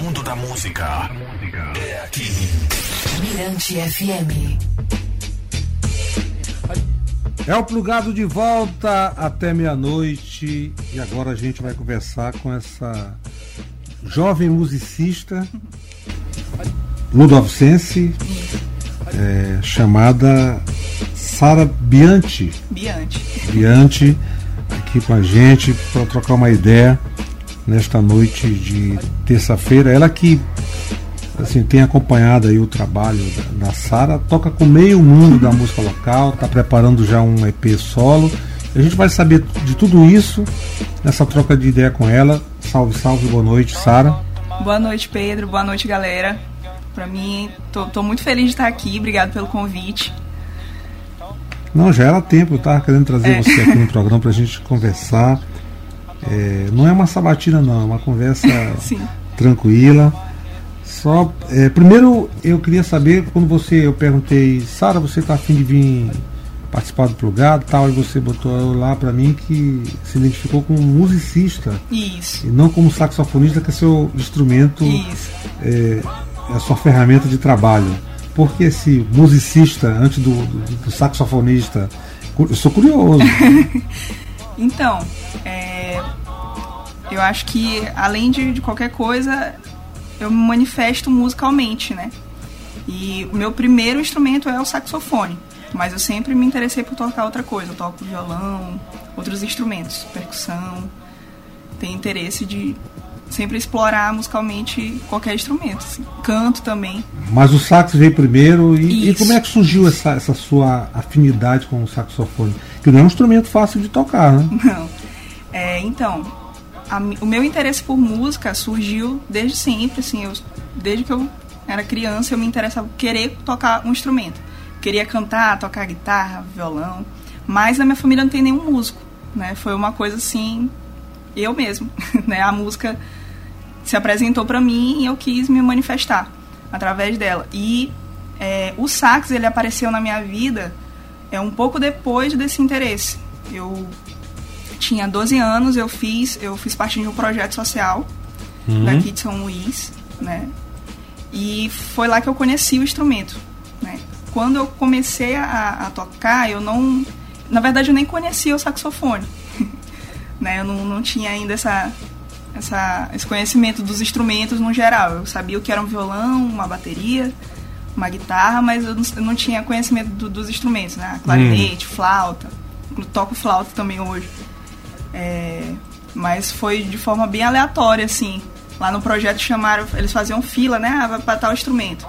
mundo da música é aqui. Mirante FM. É o plugado de volta até meia-noite e agora a gente vai conversar com essa jovem musicista ludovicense é, chamada Sara Bianchi. Bianchi. Bianchi aqui com a gente para trocar uma ideia nesta noite de terça-feira. Ela que assim, tem acompanhado aí o trabalho da, da Sara, toca com meio mundo da música local, está preparando já um EP solo. A gente vai saber de tudo isso nessa troca de ideia com ela. Salve, salve, boa noite, Sara. Boa noite, Pedro. Boa noite, galera. Para mim, tô, tô, muito feliz de estar aqui. Obrigado pelo convite. Não, já era tempo, eu tava querendo trazer é. você aqui no programa pra gente conversar. É, não é uma sabatina não, é uma conversa tranquila. Só, é, primeiro eu queria saber, quando você, eu perguntei, Sara, você está afim de vir participar do plugado tal, e você botou lá para mim que se identificou como musicista. Isso. E não como saxofonista, que é seu instrumento, é, é, a sua ferramenta de trabalho. Por que esse musicista antes do, do, do saxofonista? Eu sou curioso. então, é, eu acho que além de, de qualquer coisa, eu me manifesto musicalmente, né? E o meu primeiro instrumento é o saxofone, mas eu sempre me interessei por tocar outra coisa. Eu toco violão, outros instrumentos, percussão. Tenho interesse de sempre explorar musicalmente qualquer instrumento, assim. canto também. Mas o sax veio primeiro e, e, como é que surgiu essa, essa sua afinidade com o saxofone? Que não é um instrumento fácil de tocar, né? Não. É, então, a, o meu interesse por música surgiu desde sempre, assim, eu, desde que eu era criança eu me interessava querer tocar um instrumento. Queria cantar, tocar guitarra, violão, mas na minha família não tem nenhum músico, né? Foi uma coisa assim, eu mesmo, né? A música se apresentou para mim e eu quis me manifestar através dela. E é, o sax ele apareceu na minha vida é um pouco depois desse interesse. Eu tinha 12 anos, eu fiz, eu fiz parte de um projeto social uhum. daqui de São Luís, né? E foi lá que eu conheci o instrumento, né? Quando eu comecei a, a tocar, eu não... Na verdade, eu nem conhecia o saxofone, né? Eu não, não tinha ainda essa, essa, esse conhecimento dos instrumentos no geral. Eu sabia o que era um violão, uma bateria, uma guitarra, mas eu não, eu não tinha conhecimento do, dos instrumentos, né? Clarinete, hum. flauta. Eu toco flauta também hoje. É, mas foi de forma bem aleatória, assim. Lá no projeto chamaram, eles faziam fila, né? Pra tal instrumento.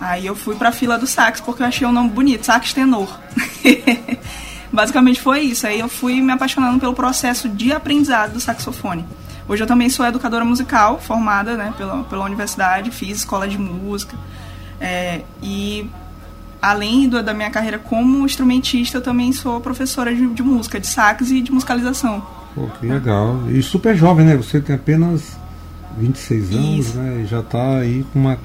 Aí eu fui pra fila do sax porque eu achei o nome bonito, sax tenor. Basicamente foi isso. Aí eu fui me apaixonando pelo processo de aprendizado do saxofone. Hoje eu também sou educadora musical, formada né, pela, pela universidade, fiz escola de música. É, e além do, da minha carreira como instrumentista, eu também sou professora de, de música, de sax e de musicalização. Pô, que legal. E super jovem, né? Você tem apenas 26 anos, Isso. né? E já está aí com, uma,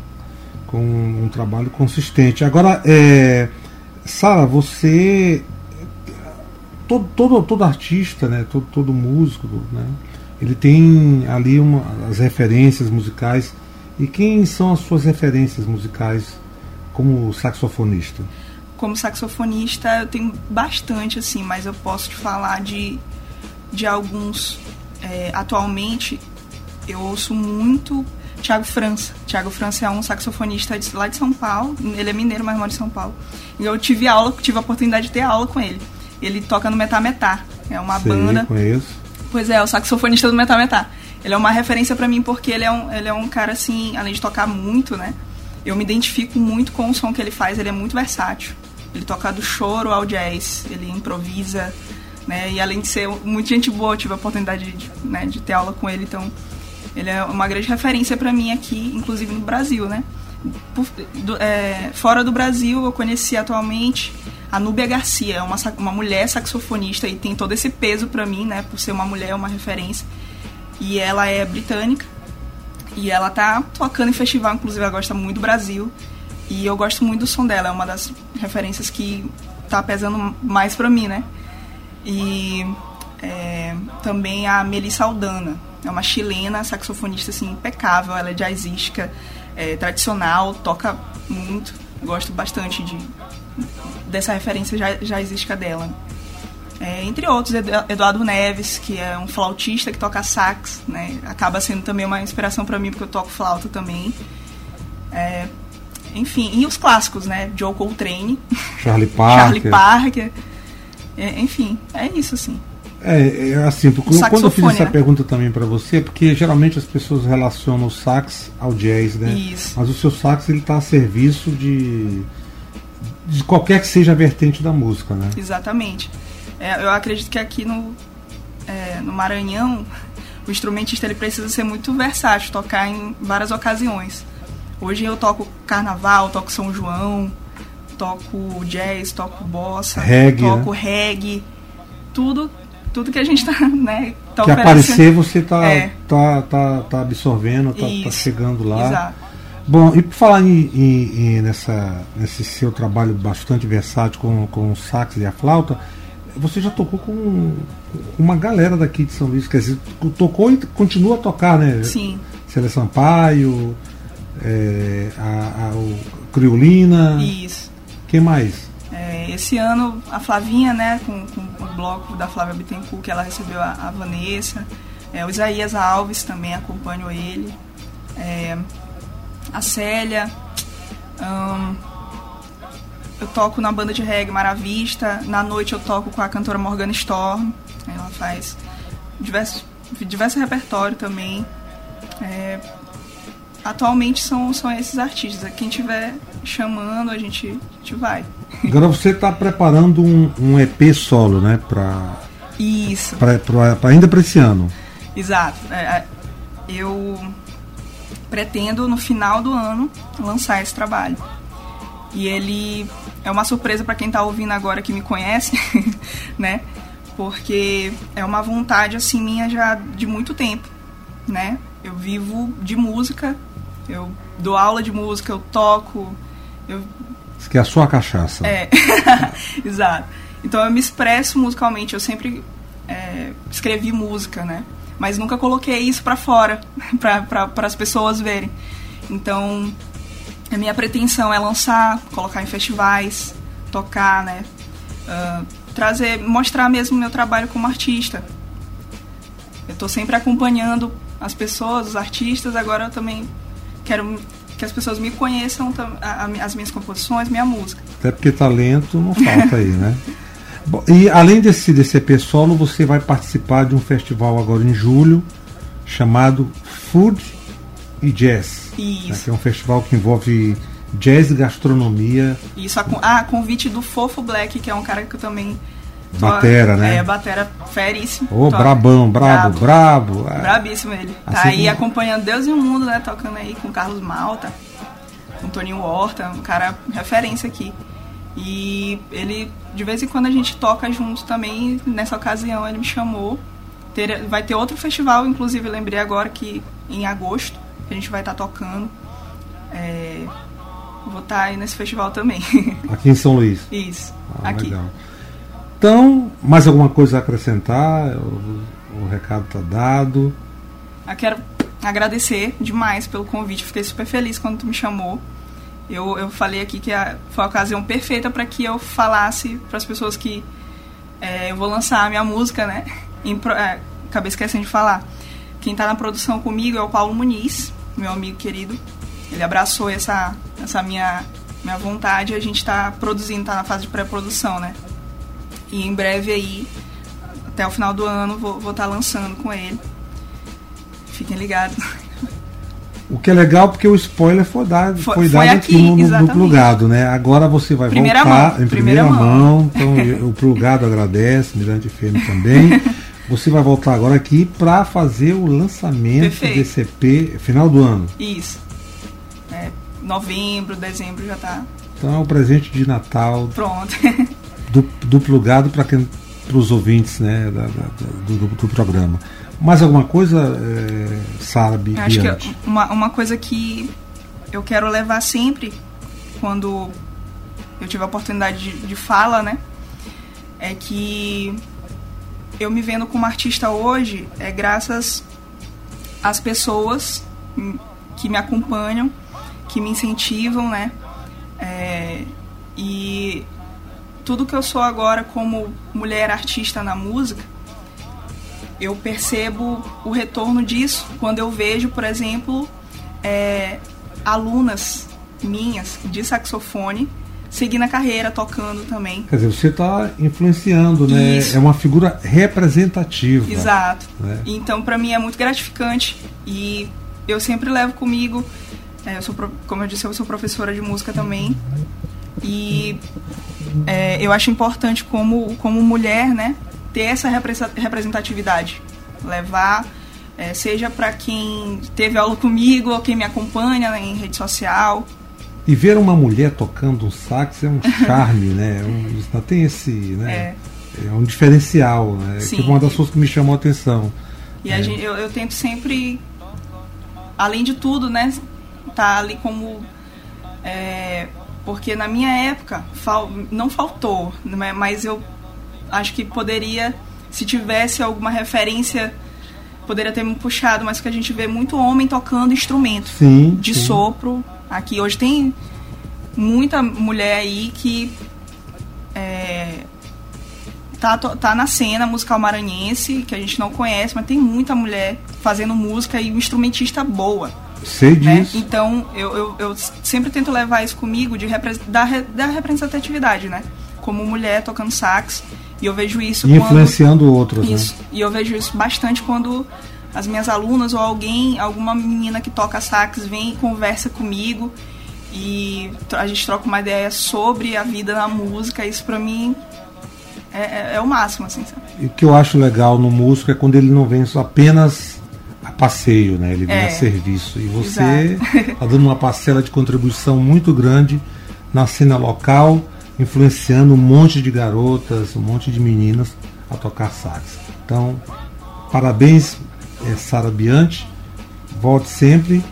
com um trabalho consistente. Agora, é, Sara, você. Todo, todo, todo artista, né? Todo, todo músico, né? Ele tem ali uma, as referências musicais. E quem são as suas referências musicais como saxofonista? Como saxofonista eu tenho bastante, assim, mas eu posso te falar de, de alguns. É, atualmente eu ouço muito Tiago França. Tiago França é um saxofonista de, lá de São Paulo. Ele é mineiro, mas mora em São Paulo. E eu tive aula, tive a oportunidade de ter aula com ele. Ele toca no Metá Metá. É uma Sei, banda. Conheço. Pois é, o saxofonista do Metá Metá. Ele é uma referência para mim porque ele é, um, ele é um cara assim, além de tocar muito, né? Eu me identifico muito com o som que ele faz, ele é muito versátil. Ele toca do choro ao jazz, ele improvisa, né? E além de ser muito gente boa, eu tive a oportunidade de, né, de ter aula com ele, então ele é uma grande referência para mim aqui, inclusive no Brasil, né? Por, do, é, fora do Brasil, eu conheci atualmente a Núbia Garcia, é uma, uma mulher saxofonista e tem todo esse peso para mim, né? Por ser uma mulher, uma referência. E ela é britânica e ela tá tocando em festival, inclusive ela gosta muito do Brasil. E eu gosto muito do som dela, é uma das referências que tá pesando mais pra mim, né? E é, também a Melissa Aldana. É uma chilena, saxofonista assim, impecável. Ela é jazzística, é, tradicional, toca muito. Gosto bastante de, dessa referência jazzística dela. É, entre outros, Eduardo Neves, que é um flautista que toca sax, né? Acaba sendo também uma inspiração para mim, porque eu toco flauta também. É, enfim, e os clássicos, né? Joe Coltrane. Charlie Parker. Charlie Parker. É, enfim, é isso, assim. É, é assim, quando eu fiz essa né? pergunta também para você, porque geralmente as pessoas relacionam o sax ao jazz, né? Isso. Mas o seu sax ele está a serviço de, de qualquer que seja a vertente da música, né? Exatamente. É, eu acredito que aqui no, é, no Maranhão o instrumentista ele precisa ser muito versátil, tocar em várias ocasiões. Hoje eu toco carnaval, toco São João, toco jazz, toco bossa, reggae, toco né? reggae, tudo, tudo que a gente tá, né, tá que aparecer você tá, é. tá, tá, tá absorvendo, tá, tá, chegando lá. Exato. Bom, e por falar em, em, em, nessa, nesse seu trabalho bastante versátil com, com o sax e a flauta, você já tocou com uma galera daqui de São Luís, quer dizer, tocou e continua a tocar, né? Sim. Célia Sampaio, é, a, a, o Criolina. Isso. Quem mais? É, esse ano a Flavinha, né, com, com, o bloco da Flávia Bittencourt, que ela recebeu a, a Vanessa. É, o Isaías Alves também acompanho ele. É, a Célia. Hum, eu toco na banda de reggae Maravista. Na noite eu toco com a cantora Morgana Storm. Ela faz diversos, diversos repertório também. É, atualmente são, são esses artistas. Quem tiver chamando, a gente, a gente vai. Agora você está preparando um, um, EP solo, né? Pra, Isso. Pra, pra, pra ainda para esse ano. Exato. É, é, eu pretendo, no final do ano, lançar esse trabalho. E ele é uma surpresa para quem está ouvindo agora que me conhece, né? Porque é uma vontade assim minha já de muito tempo, né? Eu vivo de música, eu dou aula de música, eu toco, eu Isso que é a sua cachaça. É. Exato. Então eu me expresso musicalmente, eu sempre é, escrevi música, né? Mas nunca coloquei isso para fora, para as pessoas verem. Então, a minha pretensão é lançar, colocar em festivais, tocar, né? Uh, trazer, mostrar mesmo meu trabalho como artista. Eu estou sempre acompanhando as pessoas, os artistas, agora eu também quero que as pessoas me conheçam as minhas composições, minha música. Até porque talento não falta aí, né? Bom, e além desse, desse EP solo, você vai participar de um festival agora em julho chamado Food e Jazz. Isso. Né, que é um festival que envolve jazz e gastronomia. Isso, a, ah, convite do Fofo Black, que é um cara que eu também. Batera, né? É, batera feríssimo. Ô, oh, brabão, brabo, brabo. brabo. Brabíssimo ele. Tá assim aí acompanhando Deus e o Mundo, né? Tocando aí com Carlos Malta, com Toninho Horta, um cara referência aqui. E ele, de vez em quando a gente toca juntos também. Nessa ocasião ele me chamou. Ter, vai ter outro festival, inclusive lembrei agora que em agosto a gente vai estar tá tocando. É, vou estar tá aí nesse festival também. Aqui em São Luís? Isso, ah, aqui. Legal. Então, mais alguma coisa a acrescentar? O, o recado está dado. Eu quero agradecer demais pelo convite. Fiquei super feliz quando tu me chamou. Eu, eu falei aqui que a, foi a ocasião perfeita para que eu falasse para as pessoas que é, eu vou lançar a minha música, né? Em, é, acabei esquecendo de falar. Quem está na produção comigo é o Paulo Muniz, meu amigo querido. Ele abraçou essa, essa minha, minha vontade e a gente está produzindo, está na fase de pré-produção, né? E em breve aí, até o final do ano, vou estar tá lançando com ele. Fiquem ligados. O que é legal porque o spoiler foi dado, foi, foi dado aqui, aqui no, no, plugado, né? Agora você vai primeira voltar mão, em primeira, primeira mão. mão. Então o plugado agradece, Mirante Fêmea também. Você vai voltar agora aqui para fazer o lançamento Perfeito. desse EP final do ano. Isso. É, novembro, dezembro já tá. Então é o presente de Natal. Pronto. do, do plugado para os ouvintes né, da, da, do, do, programa. Mais alguma coisa, é, Sara Acho que uma, uma coisa que eu quero levar sempre quando eu tive a oportunidade de, de fala, né? É que eu me vendo como artista hoje é graças às pessoas que me acompanham, que me incentivam, né? É, e tudo que eu sou agora como mulher artista na música, eu percebo o retorno disso quando eu vejo, por exemplo, é, alunas minhas de saxofone seguindo a carreira, tocando também. Quer dizer, você está influenciando, né? Isso. É uma figura representativa. Exato. Né? Então, para mim é muito gratificante e eu sempre levo comigo. É, eu sou, como eu disse, eu sou professora de música também. E é, eu acho importante, como, como mulher, né, ter essa representatividade. Levar, é, seja para quem teve aula comigo ou quem me acompanha em rede social. E ver uma mulher tocando um sax é um charme, né? É um, tem esse. Né? É. é um diferencial, né? Sim. Que é uma das coisas que me chamou a atenção. E a é. gente, eu, eu tento sempre, além de tudo, né? Tá ali como. É, porque na minha época fal, não faltou, né? mas eu acho que poderia, se tivesse alguma referência, poderia ter me puxado, mas que a gente vê muito homem tocando instrumento sim, de sim. sopro. Aqui hoje tem muita mulher aí que é, tá, tá na cena musical maranhense, que a gente não conhece, mas tem muita mulher fazendo música e um instrumentista boa. Sei né? disso. Então, eu, eu, eu, sempre tento levar isso comigo de da, da representatividade, né? Como mulher tocando sax. E eu vejo isso. E influenciando outros, né? isso. Né? E eu vejo isso bastante quando as minhas alunas ou alguém, alguma menina que toca sax vem e conversa comigo e a gente troca uma ideia sobre a vida na música. Isso pra mim é, é, é o máximo, assim. Sabe? E o que eu acho legal no músico é quando ele não vem só apenas a passeio, né? Ele vem é, a serviço. E você está dando uma parcela de contribuição muito grande na cena local, influenciando um monte de garotas, um monte de meninas a tocar sax. Então, parabéns, é, Sara Bianchi. Volte sempre.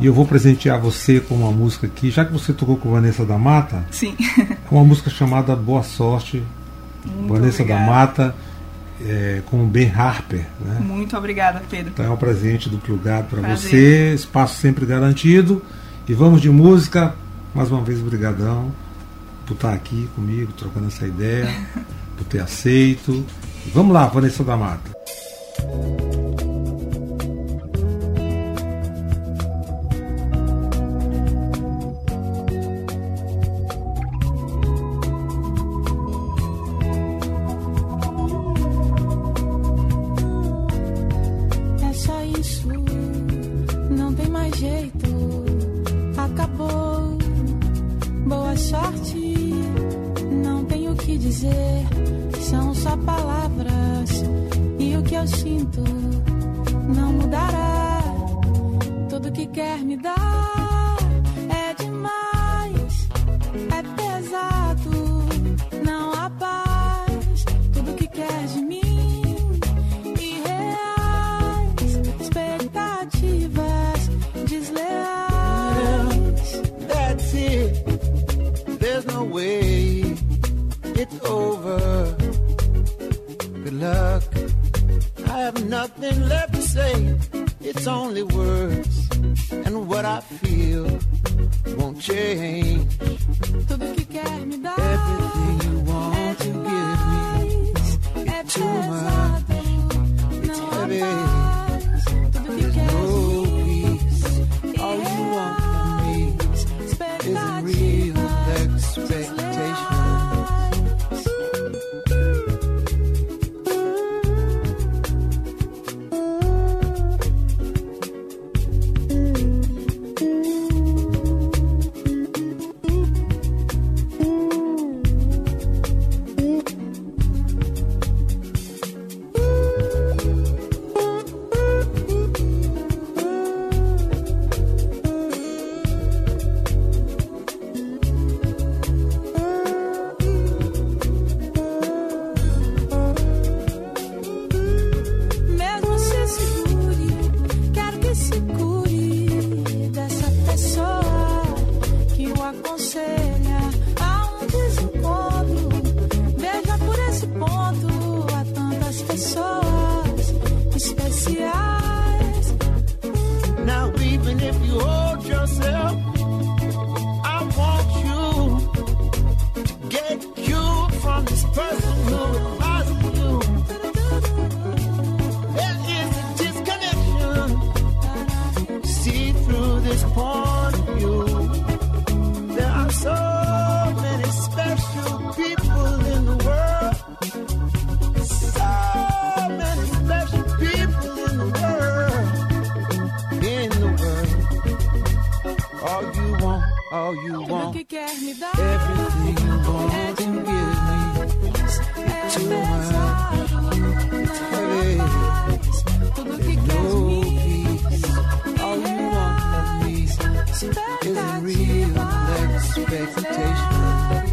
E eu vou presentear você com uma música aqui, já que você tocou com Vanessa da Mata. Sim. É uma música chamada Boa Sorte. Muito Vanessa obrigada. da Mata é, com o Ben Harper. Né? Muito obrigada, Pedro. Então é um presente do plugado para você, espaço sempre garantido. E vamos de música. Mais uma vez, brigadão por estar aqui comigo, trocando essa ideia, por ter aceito. E vamos lá, Vanessa da Mata. não tem mais jeito, acabou. Boa sorte, não tenho o que dizer, são só palavras. E o que eu sinto não mudará, tudo que quer me dar. want. Everything you want and give me. is too much. No peace. All you want is real expectation.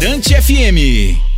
Mirante FM.